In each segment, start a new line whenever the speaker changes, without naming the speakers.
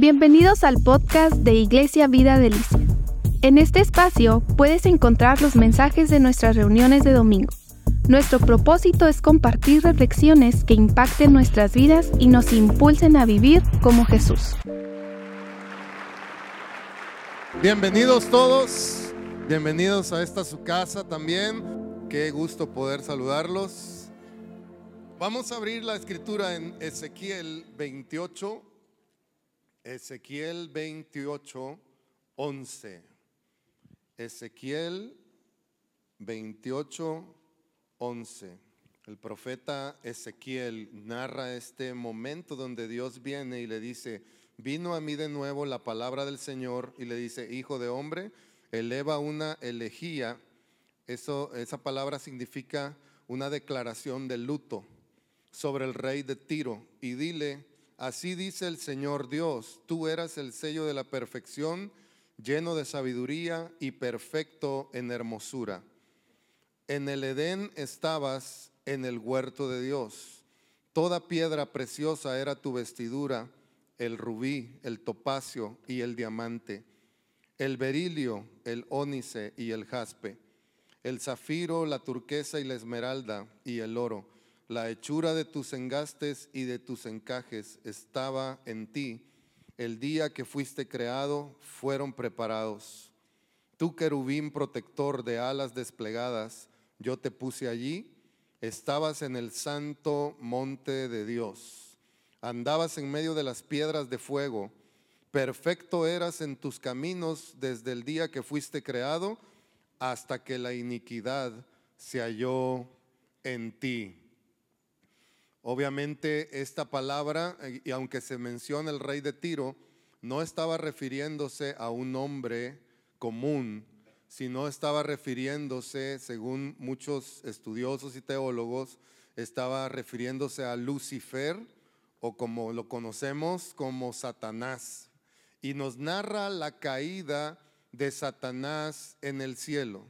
Bienvenidos al podcast de Iglesia Vida Delicia. En este espacio puedes encontrar los mensajes de nuestras reuniones de domingo. Nuestro propósito es compartir reflexiones que impacten nuestras vidas y nos impulsen a vivir como Jesús.
Bienvenidos todos, bienvenidos a esta su casa también. Qué gusto poder saludarlos. Vamos a abrir la escritura en Ezequiel 28, Ezequiel 28, 11. Ezequiel 28, 11. El profeta Ezequiel narra este momento donde Dios viene y le dice, vino a mí de nuevo la palabra del Señor y le dice, hijo de hombre, eleva una elegía. Eso, esa palabra significa una declaración de luto sobre el rey de Tiro y dile, Así dice el Señor Dios, tú eras el sello de la perfección, lleno de sabiduría y perfecto en hermosura. En el Edén estabas en el huerto de Dios. Toda piedra preciosa era tu vestidura, el rubí, el topacio y el diamante, el berilio, el ónice y el jaspe, el zafiro, la turquesa y la esmeralda y el oro la hechura de tus engastes y de tus encajes estaba en ti. El día que fuiste creado fueron preparados. Tú querubín protector de alas desplegadas, yo te puse allí. Estabas en el santo monte de Dios. Andabas en medio de las piedras de fuego. Perfecto eras en tus caminos desde el día que fuiste creado hasta que la iniquidad se halló en ti. Obviamente esta palabra, eh, y aunque se menciona el rey de Tiro, no estaba refiriéndose a un hombre común, sino estaba refiriéndose, según muchos estudiosos y teólogos, estaba refiriéndose a Lucifer o como lo conocemos como Satanás. Y nos narra la caída de Satanás en el cielo.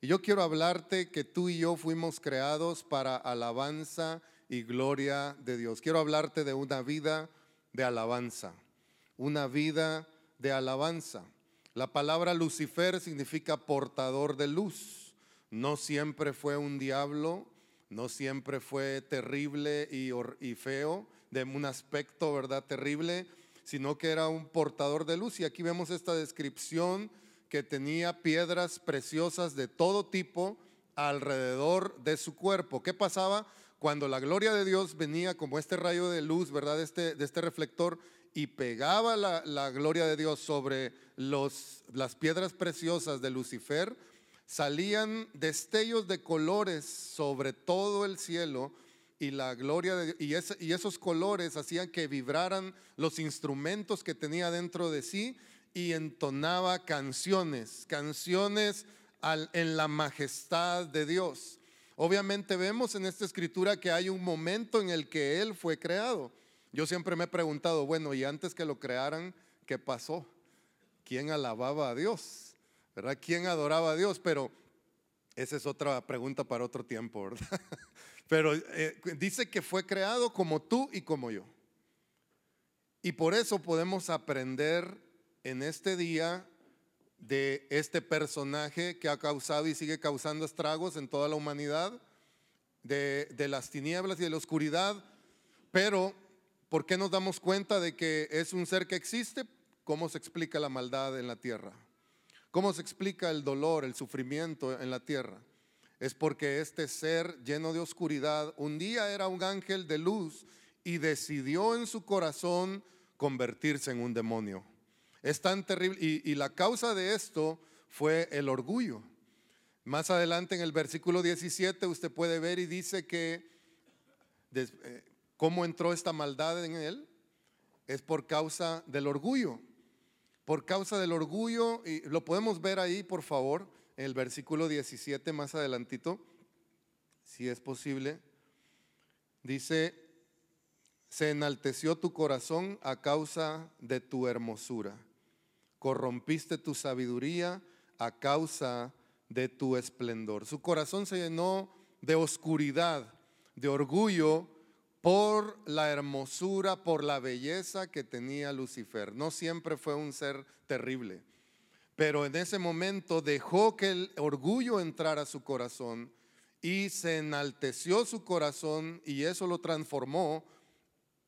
Y yo quiero hablarte que tú y yo fuimos creados para alabanza y gloria de Dios. Quiero hablarte de una vida de alabanza, una vida de alabanza. La palabra Lucifer significa portador de luz. No siempre fue un diablo, no siempre fue terrible y, y feo, de un aspecto, ¿verdad? Terrible, sino que era un portador de luz. Y aquí vemos esta descripción que tenía piedras preciosas de todo tipo alrededor de su cuerpo. ¿Qué pasaba? Cuando la gloria de Dios venía como este rayo de luz, ¿verdad? Este, de este reflector y pegaba la, gloria de Dios sobre los, las piedras preciosas de Lucifer, salían destellos de colores sobre todo el cielo y la gloria y, y esos colores hacían que vibraran los instrumentos que tenía dentro de sí y entonaba canciones, canciones en la majestad de Dios. Obviamente vemos en esta escritura que hay un momento en el que Él fue creado. Yo siempre me he preguntado, bueno, y antes que lo crearan, ¿qué pasó? ¿Quién alababa a Dios? ¿Verdad? ¿Quién adoraba a Dios? Pero esa es otra pregunta para otro tiempo, ¿verdad? Pero eh, dice que fue creado como tú y como yo. Y por eso podemos aprender en este día de este personaje que ha causado y sigue causando estragos en toda la humanidad, de, las tinieblas y de la oscuridad, pero ¿por qué nos damos cuenta de que es un ser que existe? ¿Cómo se explica la maldad en la tierra? ¿Cómo se explica el dolor, el sufrimiento en la tierra? Es porque este ser lleno de oscuridad un día era un ángel de luz y decidió en su corazón convertirse en un demonio. Es tan terrible. Y, la causa de esto fue el orgullo. Más adelante en el versículo 17 usted puede ver y dice que eh, cómo entró esta maldad en él es por causa del orgullo. Por causa del orgullo, y lo podemos ver ahí, por favor, en el versículo 17 más adelantito, si es posible. Dice, se enalteció tu corazón a causa de tu hermosura corrompiste tu sabiduría a causa de tu esplendor. Su corazón se llenó de oscuridad, de orgullo, por la hermosura, por la belleza que tenía Lucifer. No siempre fue un ser terrible, pero en ese momento dejó que el orgullo entrara a su corazón y se enalteció su corazón y eso lo transformó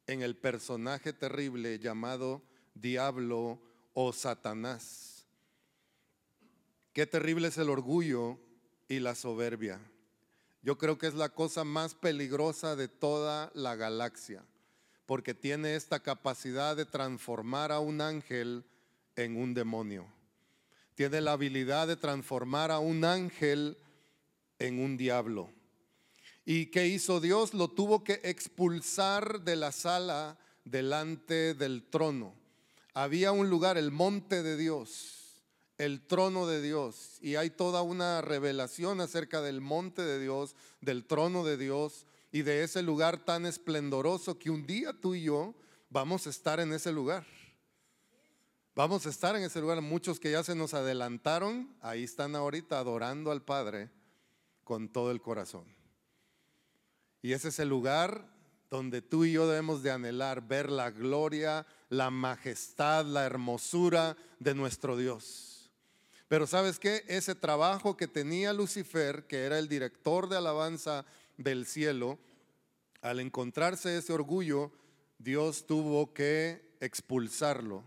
en el personaje terrible llamado diablo o Satanás. Qué terrible es el orgullo y la soberbia. Yo creo que es la cosa más peligrosa de toda la galaxia, porque tiene esta capacidad de transformar a un ángel en un demonio. Tiene la habilidad de transformar a un ángel en un diablo. ¿Y qué hizo Dios? Lo tuvo que expulsar de la sala delante del trono. Había un lugar, el monte de Dios, el trono de Dios. Y hay toda una revelación acerca del monte de Dios, del trono de Dios y de ese lugar tan esplendoroso que un día tú y yo vamos a estar en ese lugar. Vamos a estar en ese lugar. Muchos que ya se nos adelantaron, ahí están ahorita adorando al Padre con todo el corazón. Y ese es el lugar donde tú y yo debemos de anhelar ver la gloria, la majestad, la hermosura de nuestro Dios. Pero sabes qué? Ese trabajo que tenía Lucifer, que era el director de alabanza del cielo, al encontrarse ese orgullo, Dios tuvo que expulsarlo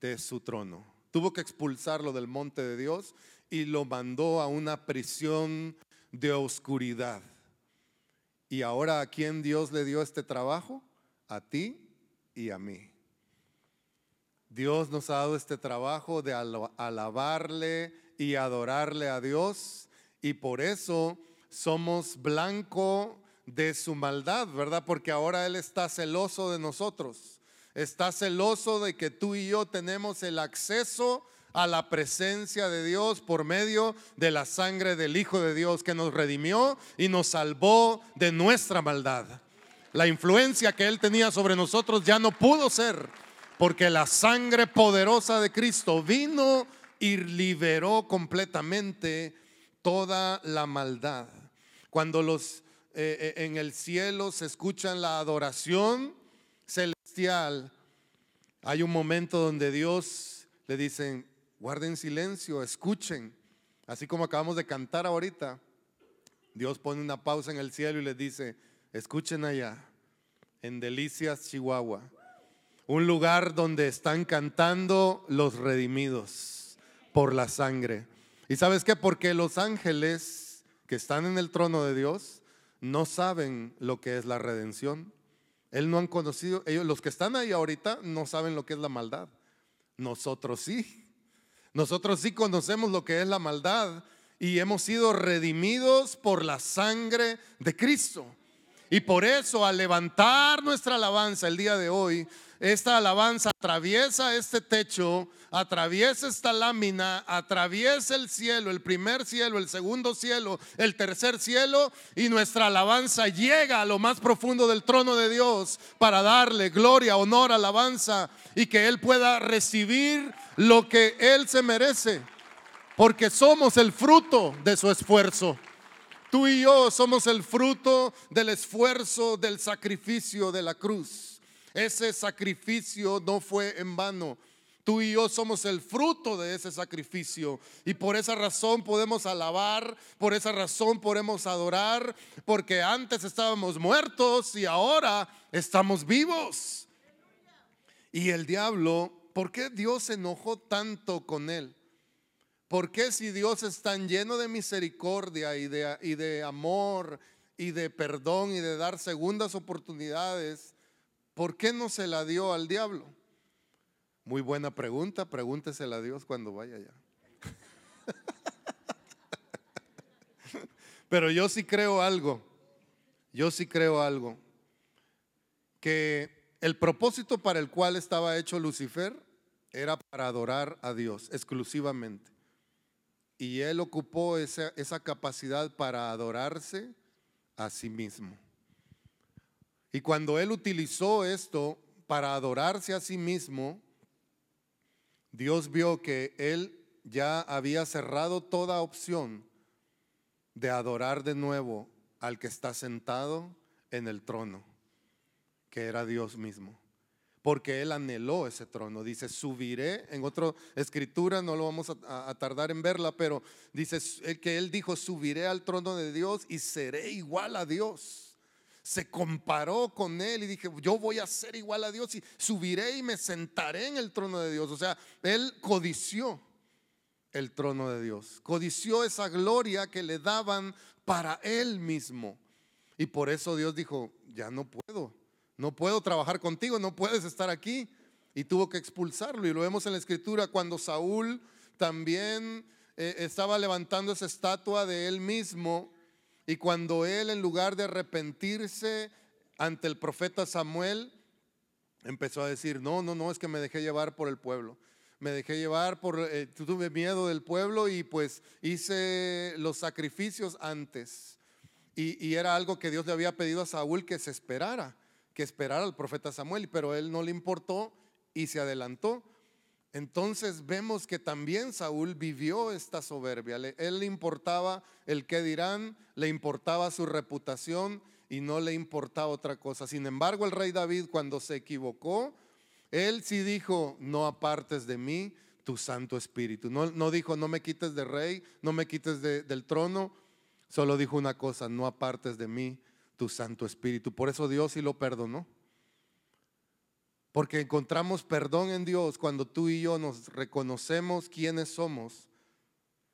de su trono. Tuvo que expulsarlo del monte de Dios y lo mandó a una prisión de oscuridad. Y ahora a quién Dios le dio este trabajo? A ti y a mí. Dios nos ha dado este trabajo de alabarle y adorarle a Dios y por eso somos blanco de su maldad, ¿verdad? Porque ahora Él está celoso de nosotros. Está celoso de que tú y yo tenemos el acceso a la presencia de Dios por medio de la sangre del Hijo de Dios que nos redimió y nos salvó de nuestra maldad. La influencia que Él tenía sobre nosotros ya no pudo ser porque la sangre poderosa de Cristo vino y liberó completamente toda la maldad. Cuando los eh, eh, en el cielo se escuchan la adoración celestial, hay un momento donde Dios le dicen, guarden silencio, escuchen. Así como acabamos de cantar ahorita, Dios pone una pausa en el cielo y les dice, escuchen allá, en Delicias, Chihuahua un lugar donde están cantando los redimidos por la sangre. ¿Y sabes qué? Porque los ángeles que están en el trono de Dios no saben lo que es la redención. Él no han conocido, ellos, los que están ahí ahorita no saben lo que es la maldad. Nosotros sí. Nosotros sí conocemos lo que es la maldad y hemos sido redimidos por la sangre de Cristo. Y por eso al levantar nuestra alabanza el día de hoy, esta alabanza atraviesa este techo, atraviesa esta lámina, atraviesa el cielo, el primer cielo, el segundo cielo, el tercer cielo, y nuestra alabanza llega a lo más profundo del trono de Dios para darle gloria, honor, alabanza y que Él pueda recibir lo que Él se merece, porque somos el fruto de su esfuerzo. Tú y yo somos el fruto del esfuerzo, del sacrificio de la cruz. Ese sacrificio no fue en vano. Tú y yo somos el fruto de ese sacrificio y por esa razón podemos alabar, por esa razón podemos adorar, porque antes estábamos muertos y ahora estamos vivos. Y el diablo, ¿por qué Dios se enojó tanto con él? ¿Por qué si Dios es tan lleno de misericordia y de, y de amor y de perdón y de dar segundas oportunidades, ¿por qué no se la dio al diablo? Muy buena pregunta, pregúntesela a Dios cuando vaya allá. Pero yo sí creo algo, yo sí creo algo, que el propósito para el cual estaba hecho Lucifer era para adorar a Dios exclusivamente. Y él ocupó esa, esa capacidad para adorarse a sí mismo. Y cuando él utilizó esto para adorarse a sí mismo, Dios vio que él ya había cerrado toda opción de adorar de nuevo al que está sentado en el trono. que era Dios mismo porque él anheló ese trono. Dice, subiré, en otra escritura, no lo vamos a, tardar en verla, pero dice que él dijo, subiré al trono de Dios y seré igual a Dios. Se comparó con él y dije, yo voy a ser igual a Dios y subiré y me sentaré en el trono de Dios. O sea, él codició el trono de Dios, codició esa gloria que le daban para él mismo. Y por eso Dios dijo, ya no puedo no puedo trabajar contigo, no puedes estar aquí. Y tuvo que expulsarlo. Y lo vemos en la escritura cuando Saúl también eh, estaba levantando esa estatua de él mismo. Y cuando él, en lugar de arrepentirse ante el profeta Samuel, empezó a decir, no, no, no, es que me dejé llevar por el pueblo. Me dejé llevar por, eh, tuve miedo del pueblo y pues hice los sacrificios antes. Y, y era algo que Dios le había pedido a Saúl que se esperara que esperar al profeta Samuel, pero él no le importó y se adelantó. Entonces vemos que también Saúl vivió esta soberbia. Él le importaba el qué dirán, le importaba su reputación y no le importaba otra cosa. Sin embargo, el rey David cuando se equivocó, él sí dijo, no apartes de mí tu Santo Espíritu. No, no dijo, no me quites de rey, no me quites del trono. Solo dijo una cosa, no apartes de mí tu Santo Espíritu. Por eso Dios sí lo perdonó. Porque encontramos perdón en Dios cuando tú y yo nos reconocemos quiénes somos,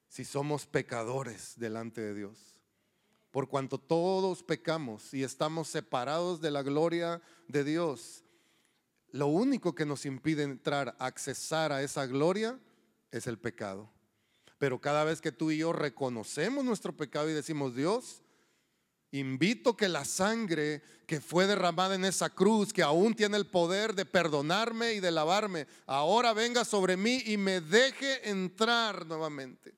si somos pecadores delante de Dios. Por cuanto todos pecamos y estamos separados de la gloria de Dios, lo único que nos impide entrar, accesar a esa gloria, es el pecado. Pero cada vez que tú y yo reconocemos nuestro pecado y decimos, Dios, Invito que la sangre que fue derramada en esa cruz, que aún tiene el poder de perdonarme y de lavarme, ahora venga sobre mí y me deje entrar nuevamente.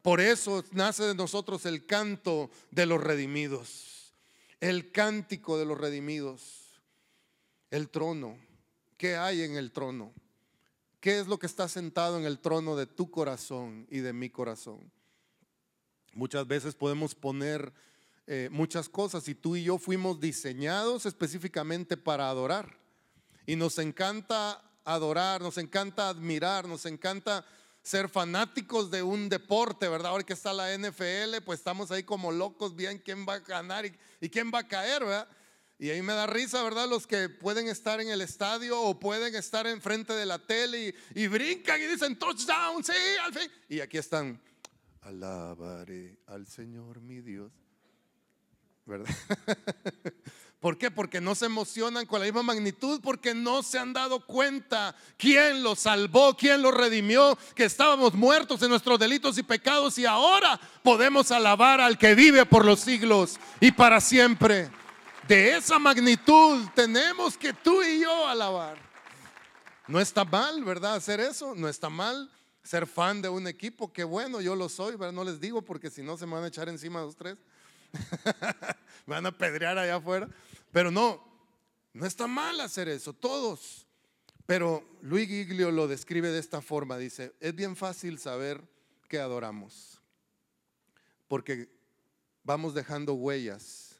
Por eso nace de nosotros el canto de los redimidos, el cántico de los redimidos, el trono. ¿Qué hay en el trono? ¿Qué es lo que está sentado en el trono de tu corazón y de mi corazón? Muchas veces podemos poner eh, muchas cosas y tú y yo fuimos diseñados específicamente para adorar. Y nos encanta adorar, nos encanta admirar, nos encanta ser fanáticos de un deporte, ¿verdad? Ahora que está la NFL, pues estamos ahí como locos, bien quién va a ganar y, quién va a caer, ¿verdad? Y ahí me da risa, ¿verdad? Los que pueden estar en el estadio o pueden estar enfrente de la tele y, y brincan y dicen touchdown, sí, al fin. Y aquí están, alabaré al Señor mi Dios. ¿Verdad? ¿Por qué? Porque no se emocionan con la misma magnitud, porque no se han dado cuenta quién los salvó, quién los redimió, que estábamos muertos en nuestros delitos y pecados y ahora podemos alabar al que vive por los siglos y para siempre. De esa magnitud tenemos que tú y yo alabar. No está mal, ¿verdad? Hacer eso, no está mal ser fan de un equipo, que bueno, yo lo soy, ¿verdad? No les digo porque si no se me van a echar encima los tres. Me van a pedrear allá afuera. Pero no, no está mal hacer eso, todos. Pero Luis Giglio lo describe de esta forma, dice, es bien fácil saber que adoramos, porque vamos dejando huellas.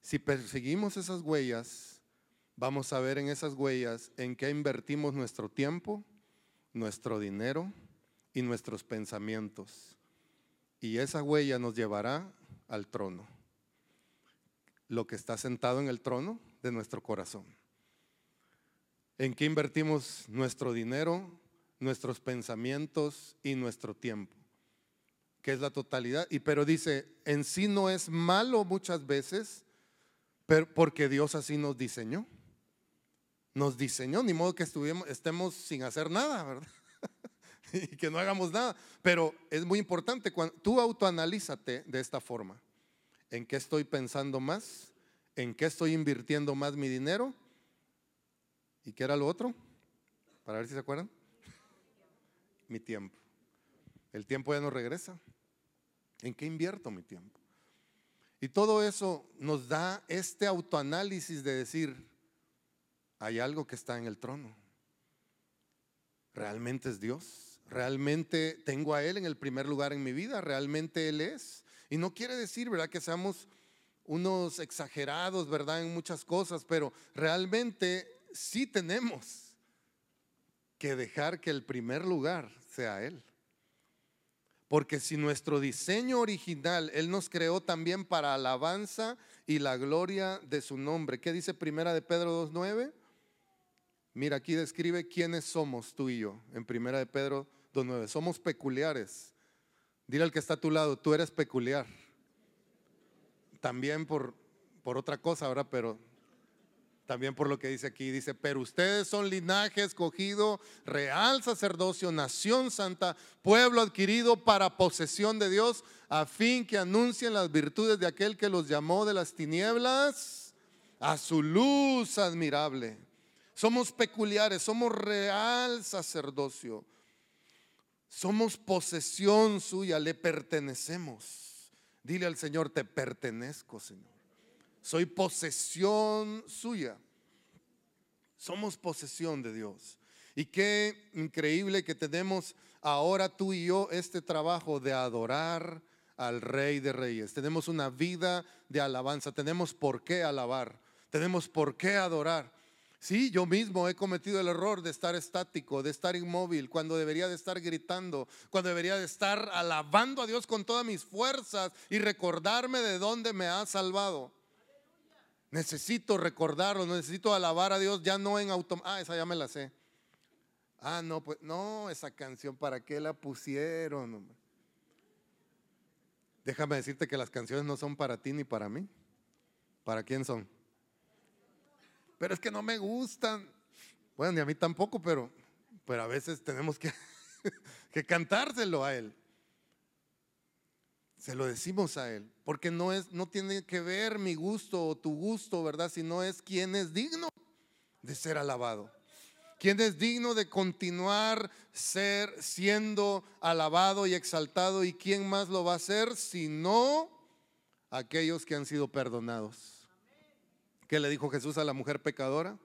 Si perseguimos esas huellas, vamos a ver en esas huellas en qué invertimos nuestro tiempo, nuestro dinero y nuestros pensamientos. Y esa huella nos llevará al trono. Lo que está sentado en el trono de nuestro corazón. ¿En qué invertimos nuestro dinero, nuestros pensamientos y nuestro tiempo? Que es la totalidad. Y pero dice, en sí no es malo muchas veces, pero porque Dios así nos diseñó. Nos diseñó, ni modo que estemos sin hacer nada, ¿verdad? y que no hagamos nada. Pero es muy importante, cuando, tú autoanalízate de esta forma. ¿En qué estoy pensando más? ¿En qué estoy invirtiendo más mi dinero? ¿Y qué era lo otro? Para ver si se acuerdan. Mi tiempo. El tiempo ya no regresa. ¿En qué invierto mi tiempo? Y todo eso nos da este autoanálisis de decir, hay algo que está en el trono. ¿Realmente es Dios? Realmente tengo a Él en el primer lugar en mi vida, realmente Él es. Y no quiere decir, ¿verdad?, que seamos unos exagerados, ¿verdad? En muchas cosas, pero realmente sí tenemos que dejar que el primer lugar sea Él. Porque si nuestro diseño original, Él nos creó también para alabanza y la gloria de su nombre. ¿Qué dice Primera de Pedro 2.9? Mira, aquí describe quiénes somos tú y yo en Primera de Pedro 2.9. Somos peculiares. Dile al que está a tu lado, tú eres peculiar. También por, por otra cosa ahora, pero también por lo que dice aquí, dice, pero ustedes son linaje escogido, real sacerdocio, nación santa, pueblo adquirido para posesión de Dios, a fin que anuncien las virtudes de aquel que los llamó de las tinieblas a su luz admirable. Somos peculiares, somos real sacerdocio, somos posesión suya, le pertenecemos. Dile al Señor, te pertenezco, Señor soy posesión suya. Somos posesión de Dios. Y qué increíble que tenemos ahora tú y yo este trabajo de adorar al Rey de Reyes. Tenemos una vida de alabanza, tenemos por qué alabar, tenemos por qué adorar. Sí, yo mismo he cometido el error de estar estático, de estar inmóvil, cuando debería de estar gritando, cuando debería de estar alabando a Dios con todas mis fuerzas y recordarme de dónde me ha salvado. Necesito recordarlo, necesito alabar a Dios ya no en automático. Ah, esa ya me la sé. Ah, no, pues no, esa canción, ¿para qué la pusieron? Déjame decirte que las canciones no son para ti ni para mí. ¿Para quién son? Pero es que no me gustan. Bueno, ni a mí tampoco, pero, pero a veces tenemos que, que cantárselo a Él. Se lo decimos a Él, porque no, es, no tiene que ver mi gusto o tu gusto, ¿verdad? Sino es quien es digno de ser alabado. Quien es digno de continuar ser, siendo alabado y exaltado. ¿Y quién más lo va a hacer? Sino aquellos que han sido perdonados. ¿Qué le dijo Jesús a la mujer pecadora?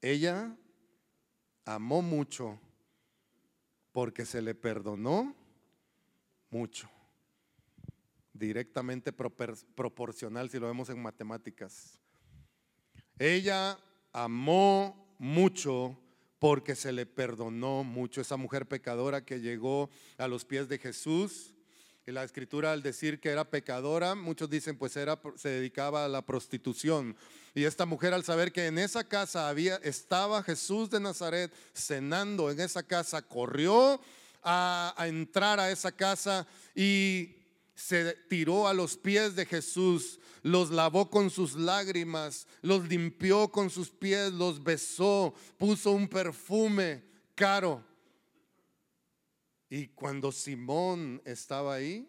Ella amó mucho porque se le perdonó mucho directamente proporcional si lo vemos en matemáticas. Ella amó mucho porque se le perdonó mucho. Esa mujer pecadora que llegó a los pies de Jesús. La escritura al decir que era pecadora, muchos dicen pues era, se dedicaba a la prostitución. Y esta mujer al saber que en esa casa había, estaba Jesús de Nazaret cenando en esa casa, corrió a entrar a esa casa y se tiró a los pies de Jesús, los lavó con sus lágrimas, los limpió con sus pies, los besó, puso un perfume caro. Y cuando Simón estaba ahí,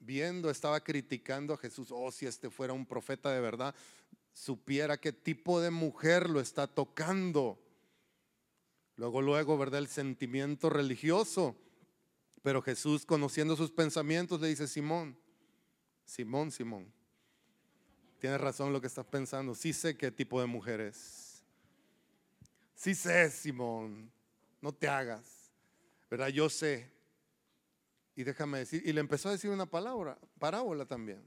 viendo, estaba criticando a Jesús, oh, si este fuera un profeta de verdad, supiera qué tipo de mujer lo está tocando. Luego, luego, ¿verdad? El sentimiento religioso pero Jesús, conociendo sus pensamientos, le dice, Simón, Simón, Simón, tienes razón lo que estás pensando, sí sé qué tipo de mujer es. Sí sé, Simón, no te hagas, ¿verdad? Yo sé. Y déjame decir, y le empezó a decir una palabra, parábola también,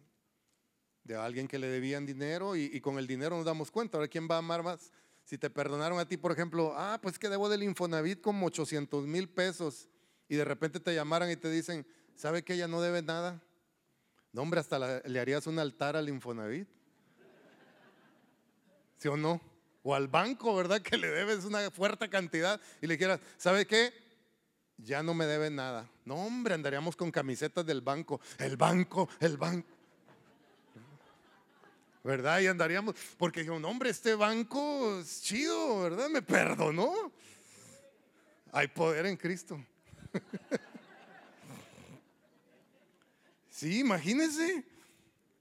de alguien que le debían dinero y, y con el dinero nos damos cuenta. Ahora, ¿quién va a amar más? Si te perdonaron a ti, por ejemplo, ah, pues que debo del Infonavit como 800 mil pesos y de repente te llamaran y te dicen, ¿sabe que ella no debe nada? No, hombre, hasta le harías un altar al Infonavit. ¿Sí o no? O al banco, ¿verdad? Que le debes una fuerte cantidad y le quieras, ¿sabe qué? Ya no me debe nada. No, hombre, andaríamos con camisetas del banco. El banco, el banco. ¿Verdad? Y andaríamos, porque yo, no, hombre, este banco es chido, ¿verdad? Me perdonó. Hay poder en Cristo. Sí, imagínense.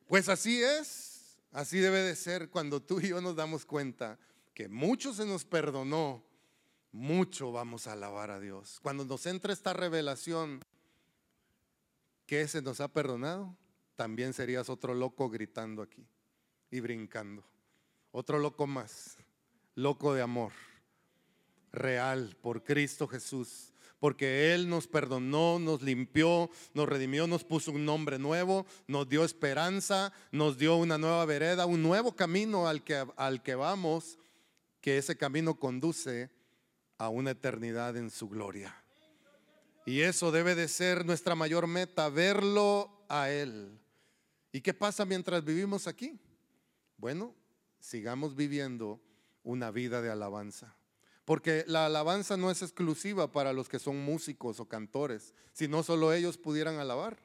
Pues así es, así debe de ser cuando tú y yo nos damos cuenta que mucho se nos perdonó, mucho vamos a alabar a Dios. Cuando nos entra esta revelación que se nos ha perdonado, también serías otro loco gritando aquí y brincando. Otro loco más, loco de amor, real por Cristo Jesús porque Él nos perdonó, nos limpió, nos redimió, nos puso un nombre nuevo, nos dio esperanza, nos dio una nueva vereda, un nuevo camino al que, al que vamos, que ese camino conduce a una eternidad en su gloria. Y eso debe de ser nuestra mayor meta, verlo a Él. ¿Y qué pasa mientras vivimos aquí? Bueno, sigamos viviendo una vida de alabanza. Porque la alabanza no es exclusiva para los que son músicos o cantores, sino solo ellos pudieran alabar.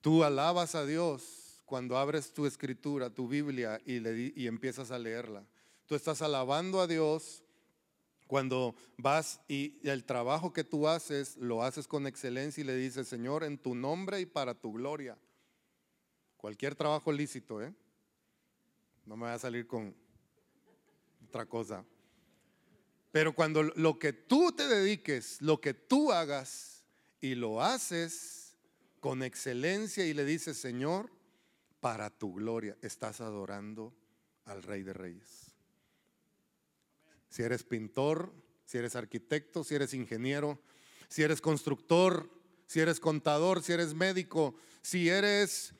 Tú alabas a Dios cuando abres tu escritura, tu Biblia y, le, y empiezas a leerla. Tú estás alabando a Dios cuando vas y el trabajo que tú haces lo haces con excelencia y le dices, Señor, en tu nombre y para tu gloria. Cualquier trabajo lícito, ¿eh? No me voy a salir con otra cosa. Pero cuando lo que tú te dediques, lo que tú hagas y lo haces con excelencia y le dices, Señor, para tu gloria, estás adorando al Rey de Reyes. Si eres pintor, si eres arquitecto, si eres ingeniero, si eres constructor, si eres contador, si eres médico, si eres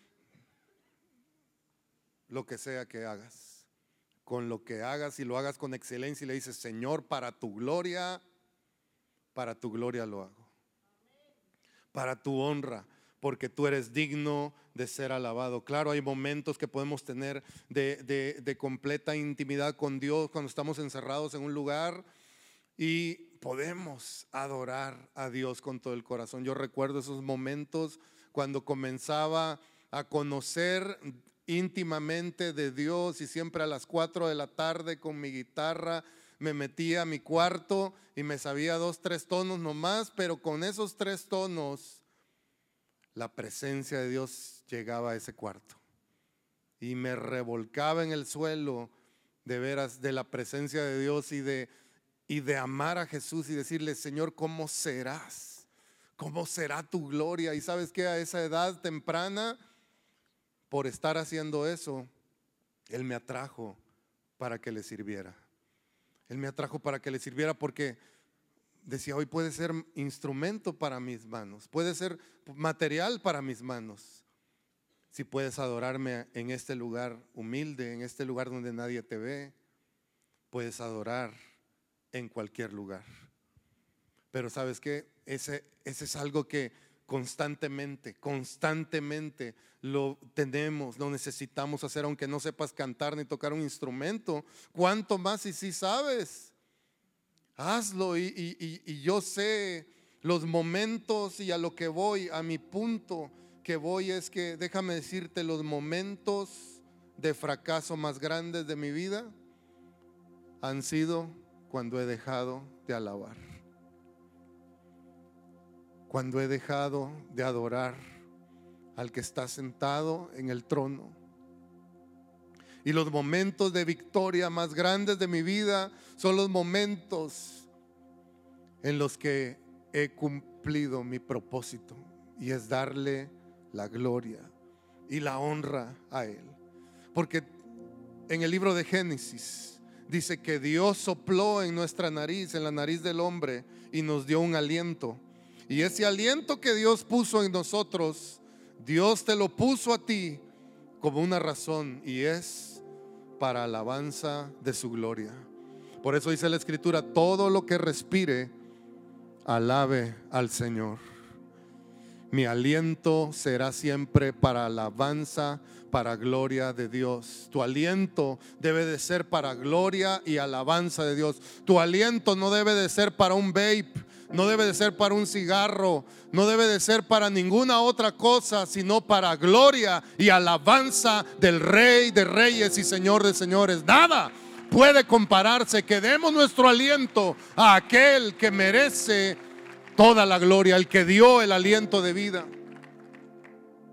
lo que sea que hagas con lo que hagas y lo hagas con excelencia y le dices, Señor, para tu gloria, para tu gloria lo hago. Para tu honra, porque tú eres digno de ser alabado. Claro, hay momentos que podemos tener de, completa intimidad con Dios cuando estamos encerrados en un lugar y podemos adorar a Dios con todo el corazón. Yo recuerdo esos momentos cuando comenzaba a conocer íntimamente de Dios y siempre a las 4 de la tarde con mi guitarra me metía a mi cuarto y me sabía dos, tres tonos nomás, pero con esos tres tonos la presencia de Dios llegaba a ese cuarto y me revolcaba en el suelo de veras de la presencia de Dios y de, y de amar a Jesús y decirle, Señor, ¿cómo serás? ¿Cómo será tu gloria? Y sabes que a esa edad temprana por estar haciendo eso, Él me atrajo para que le sirviera. Él me atrajo para que le sirviera porque decía, hoy puede ser instrumento para mis manos, puede ser material para mis manos. Si puedes adorarme en este lugar humilde, en este lugar donde nadie te ve, puedes adorar en cualquier lugar. Pero sabes que ese, ese es algo que constantemente, constantemente lo tenemos, lo necesitamos hacer, aunque no sepas cantar ni tocar un instrumento. ¿Cuánto más si sí sabes? Hazlo y, y yo sé los momentos y a lo que voy, a mi punto que voy es que, déjame decirte, los momentos de fracaso más grandes de mi vida han sido cuando he dejado de alabar cuando he dejado de adorar al que está sentado en el trono. Y los momentos de victoria más grandes de mi vida son los momentos en los que he cumplido mi propósito y es darle la gloria y la honra a Él. Porque en el libro de Génesis dice que Dios sopló en nuestra nariz, en la nariz del hombre, y nos dio un aliento y ese aliento que Dios puso en nosotros, Dios te lo puso a ti como una razón y es para alabanza de su gloria. Por eso dice la escritura, todo lo que respire, alabe al Señor. Mi aliento será siempre para alabanza, para gloria de Dios. Tu aliento debe de ser para gloria y alabanza de Dios. Tu aliento no debe de ser para un vape no debe de ser para un cigarro, no debe de ser para ninguna otra cosa, sino para gloria y alabanza del Rey de Reyes y Señor de Señores. Nada puede compararse. Que demos nuestro aliento a aquel que merece toda la gloria, el que dio el aliento de vida.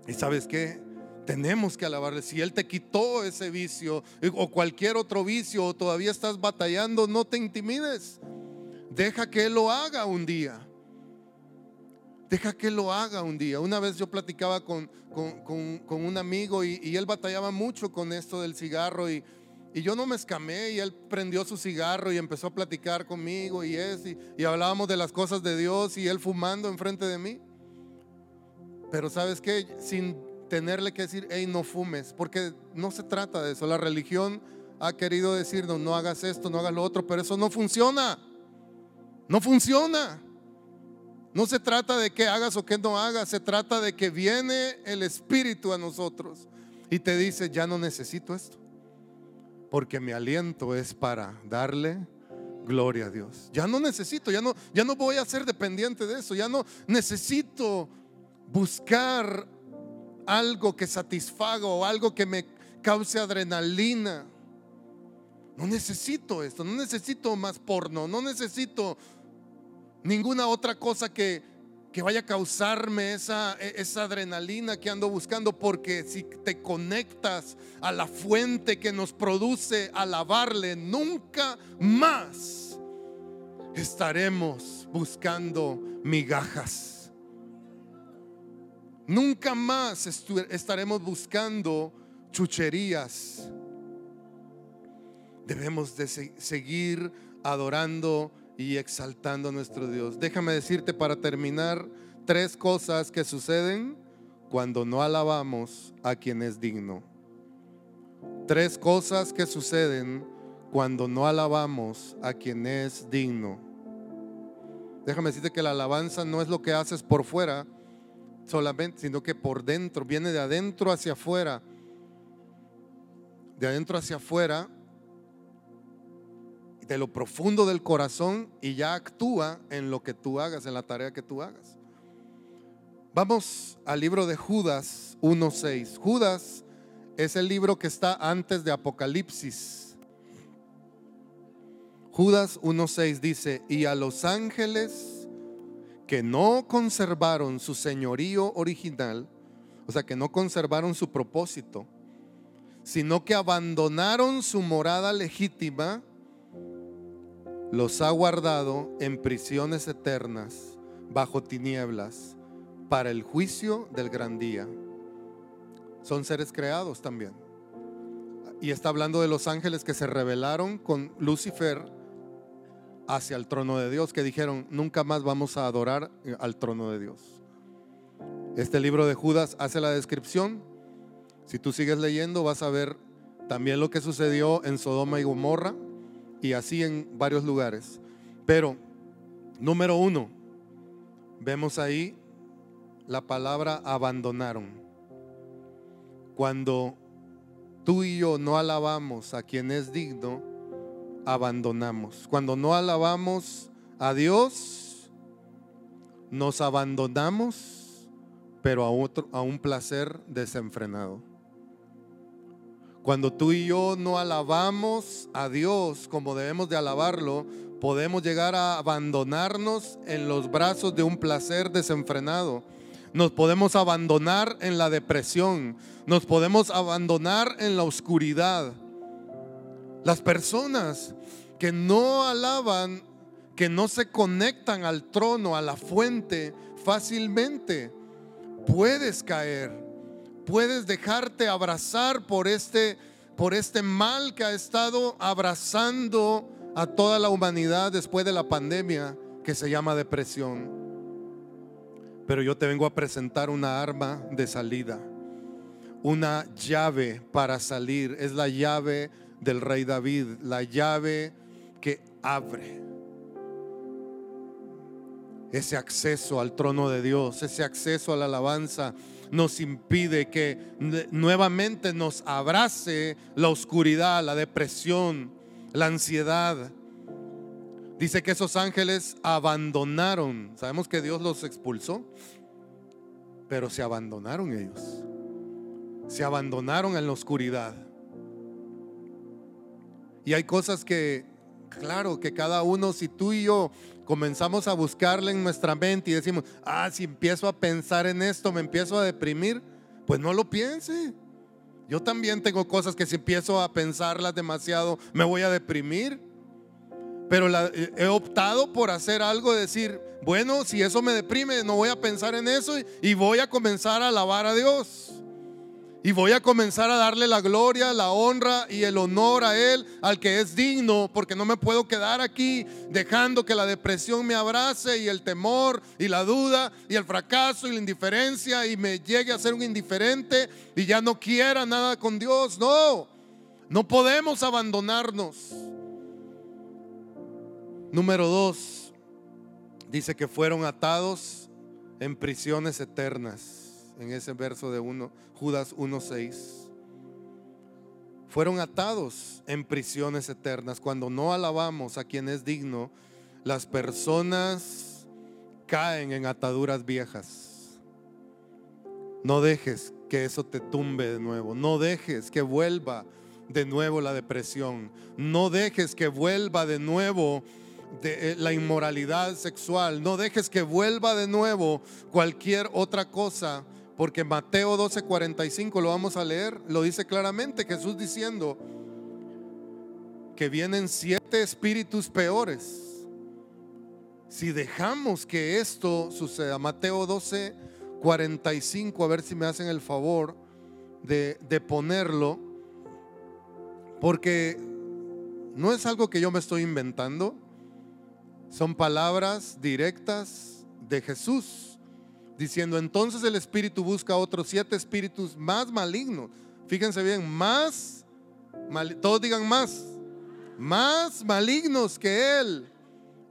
¿Y sabes qué? Tenemos que alabarle. Si Él te quitó ese vicio o cualquier otro vicio o todavía estás batallando, no te intimides. Deja que Él lo haga un día. Deja que Él lo haga un día. Una vez yo platicaba con, con, un amigo y, él batallaba mucho con esto del cigarro y, Y yo no me escamé y él prendió su cigarro y empezó a platicar conmigo y es, y, y hablábamos de las cosas de Dios y él fumando enfrente de mí. Pero sabes qué, sin tenerle que decir, hey, no fumes, porque no se trata de eso. La religión ha querido decirnos, no hagas esto, no hagas lo otro, pero eso no funciona. No funciona. No se trata de que hagas o que no hagas, se trata de que viene el Espíritu a nosotros y te dice, ya no necesito esto, porque mi aliento es para darle gloria a Dios. Ya no necesito, ya no, ya no voy a ser dependiente de eso, ya no necesito buscar algo que satisfaga o algo que me cause adrenalina. No necesito esto, no necesito más porno, no necesito ninguna otra cosa que, que vaya a causarme esa, e, esa adrenalina que ando buscando, porque si te conectas a la fuente que nos produce alabarle, nunca más estaremos buscando migajas. Nunca más estaremos buscando chucherías. Debemos de seguir adorando y exaltando a nuestro Dios. Déjame decirte para terminar tres cosas que suceden cuando no alabamos a quien es digno. Tres cosas que suceden cuando no alabamos a quien es digno. Déjame decirte que la alabanza no es lo que haces por fuera solamente, sino que por dentro, viene de adentro hacia afuera. De adentro hacia afuera de lo profundo del corazón y ya actúa en lo que tú hagas, en la tarea que tú hagas. Vamos al libro de Judas 1.6. Judas es el libro que está antes de Apocalipsis. Judas 1.6 dice, y a los ángeles que no conservaron su señorío original, o sea, que no conservaron su propósito, sino que abandonaron su morada legítima, los ha guardado en prisiones eternas, bajo tinieblas, para el juicio del gran día. Son seres creados también. Y está hablando de los ángeles que se rebelaron con Lucifer hacia el trono de Dios, que dijeron, nunca más vamos a adorar eh, al trono de Dios. Este libro de Judas hace la descripción. Si tú sigues leyendo, vas a ver también lo que sucedió en Sodoma y Gomorra y así en varios lugares. Pero, número uno, vemos ahí la palabra abandonaron. Cuando tú y yo no alabamos a quien es digno, abandonamos. Cuando no alabamos a Dios, nos abandonamos, pero a, otro, a un placer desenfrenado. Cuando tú y yo no alabamos a Dios como debemos de alabarlo, podemos llegar a abandonarnos en los brazos de un placer desenfrenado. Nos podemos abandonar en la depresión. Nos podemos abandonar en la oscuridad. Las personas que no alaban, que no se conectan al trono, a la fuente, fácilmente puedes caer puedes dejarte abrazar por este, por este mal que ha estado abrazando a toda la humanidad después de la pandemia que se llama depresión. Pero yo te vengo a presentar una arma de salida, una llave para salir. Es la llave del rey David, la llave que abre ese acceso al trono de Dios, ese acceso a la alabanza nos impide que nuevamente nos abrace la oscuridad, la depresión, la ansiedad. Dice que esos ángeles abandonaron. Sabemos que Dios los expulsó, pero se abandonaron ellos. Se abandonaron en la oscuridad. Y hay cosas que, claro, que cada uno, si tú y yo comenzamos a buscarle en nuestra mente y decimos, ah, si empiezo a pensar en esto, me empiezo a deprimir, pues no lo piense. Yo también tengo cosas que si empiezo a pensarlas demasiado, me voy a deprimir. Pero he optado por hacer algo, decir, bueno, si eso me deprime, no voy a pensar en eso y voy a comenzar a alabar a Dios. Y voy a comenzar a darle la gloria, la honra y el honor a Él, al que es digno, porque no me puedo quedar aquí dejando que la depresión me abrace y el temor y la duda y el fracaso y la indiferencia y me llegue a ser un indiferente y ya no quiera nada con Dios. No, no podemos abandonarnos. Número dos, dice que fueron atados en prisiones eternas en ese verso de uno, Judas 1.6. Fueron atados en prisiones eternas. Cuando no alabamos a quien es digno, las personas caen en ataduras viejas. No dejes que eso te tumbe de nuevo. No dejes que vuelva de nuevo la depresión. No dejes que vuelva de nuevo eh, la inmoralidad sexual. No dejes que vuelva de nuevo cualquier otra cosa porque Mateo 12:45 lo vamos a leer, lo dice claramente Jesús diciendo que vienen siete espíritus peores. Si dejamos que esto suceda, Mateo 12:45, a ver si me hacen el favor de, de ponerlo, porque no es algo que yo me estoy inventando, son palabras directas de Jesús diciendo, entonces el espíritu busca otros siete espíritus más malignos. Fíjense bien, más, todos digan más, más malignos que él.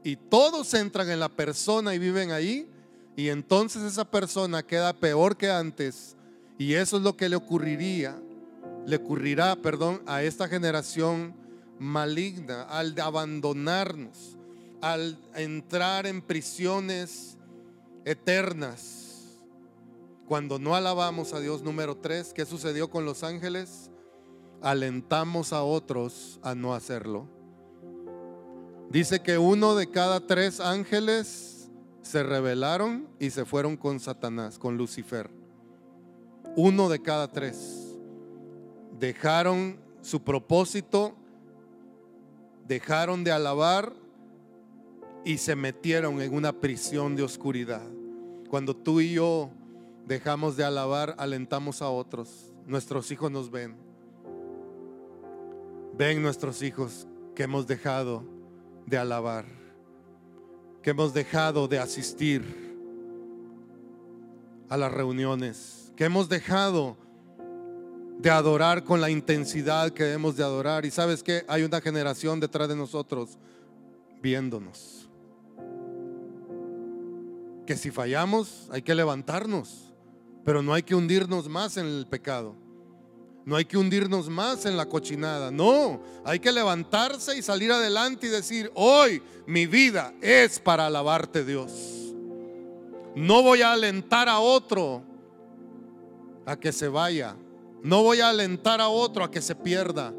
Y todos entran en la persona y viven ahí. Y entonces esa persona queda peor que antes. Y eso es lo que le ocurriría, le ocurrirá, perdón, a esta generación maligna al abandonarnos, al entrar en prisiones eternas. Cuando no alabamos a Dios, número tres, ¿qué sucedió con los ángeles? Alentamos a otros a no hacerlo. Dice que uno de cada tres ángeles se rebelaron y se fueron con Satanás, con Lucifer. Uno de cada tres. Dejaron su propósito, dejaron de alabar y se metieron en una prisión de oscuridad. Cuando tú y yo dejamos de alabar, alentamos a otros. Nuestros hijos nos ven. Ven nuestros hijos que hemos dejado de alabar, que hemos dejado de asistir a las reuniones, que hemos dejado de adorar con la intensidad que debemos de adorar. Y sabes que hay una generación detrás de nosotros viéndonos que si fallamos hay que levantarnos, pero no hay que hundirnos más en el pecado. No hay que hundirnos más en la cochinada. No, hay que levantarse y salir adelante y decir, hoy mi vida es para alabarte Dios. No voy a alentar a otro a que se vaya. No voy a alentar a otro a que se pierda.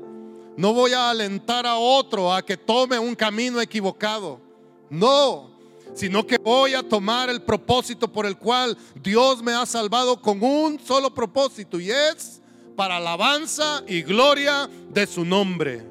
No voy a alentar a otro a que tome un camino equivocado. No, sino que voy a tomar el propósito por el cual Dios me ha salvado con un solo propósito y es para alabanza y gloria de su nombre.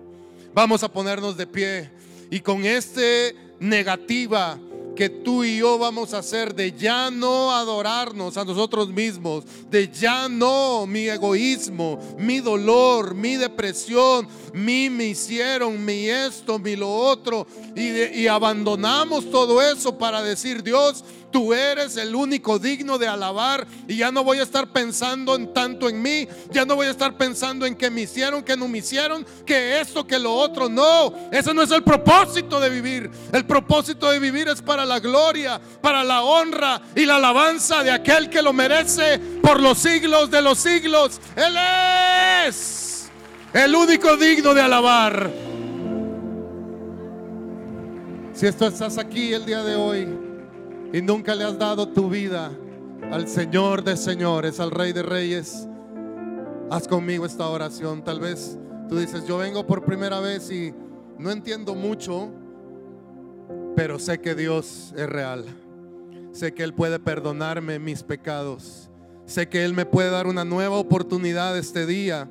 Vamos a ponernos de pie y con este negativa que tú y yo vamos a hacer de ya no adorarnos a nosotros mismos, de ya no mi egoísmo, mi dolor, mi depresión, mi me hicieron, mi esto, mi lo otro, y, y abandonamos todo eso para decir, Dios, Tú eres el único digno de alabar y ya no voy a estar pensando en tanto en mí, ya no voy a estar pensando en que me hicieron, que no me hicieron, que esto, que lo otro. No, ese no es el propósito de vivir. El propósito de vivir es para la gloria, para la honra y la alabanza de aquel que lo merece por los siglos de los siglos. Él es el único digno de alabar. Si esto estás aquí el día de hoy y nunca le has dado tu vida al Señor de señores, al Rey de reyes, haz conmigo esta oración. Tal vez tú dices, yo vengo por primera vez y no entiendo mucho, pero sé que Dios es real. Sé que Él puede perdonarme mis pecados. Sé que Él me puede dar una nueva oportunidad este día,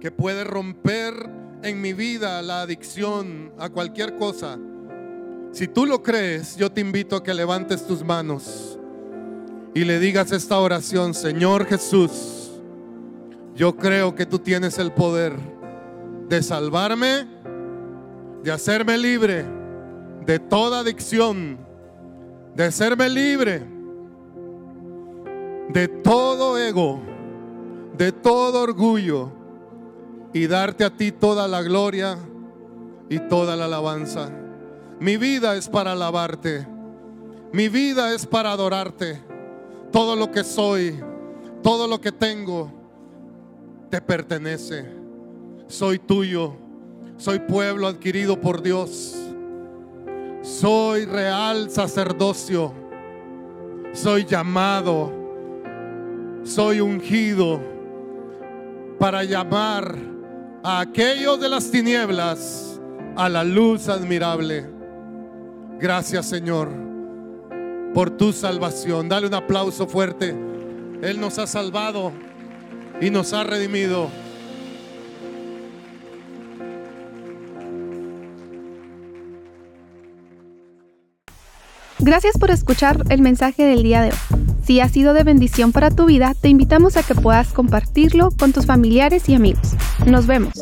que puede romper en mi vida la adicción a cualquier cosa si tú lo crees, yo te invito a que levantes tus manos y le digas esta oración, Señor Jesús, Yo creo que tú tienes el poder de salvarme, de hacerme libre de toda adicción, de hacerme libre de todo ego, de todo orgullo y darte a ti toda la gloria y toda la alabanza. Mi vida es para alabarte. Mi vida es para adorarte. Todo lo que soy, todo lo que tengo, te pertenece. Soy tuyo. Soy pueblo adquirido por Dios. Soy real sacerdocio. Soy llamado. Soy ungido para llamar a aquellos de las tinieblas a la luz admirable. Gracias Señor por tu salvación. Dale un aplauso fuerte. Él nos ha salvado y nos ha redimido.
Gracias por escuchar el mensaje del día de hoy. Si ha sido de bendición para tu vida, te invitamos a que puedas compartirlo con tus familiares y amigos. Nos vemos.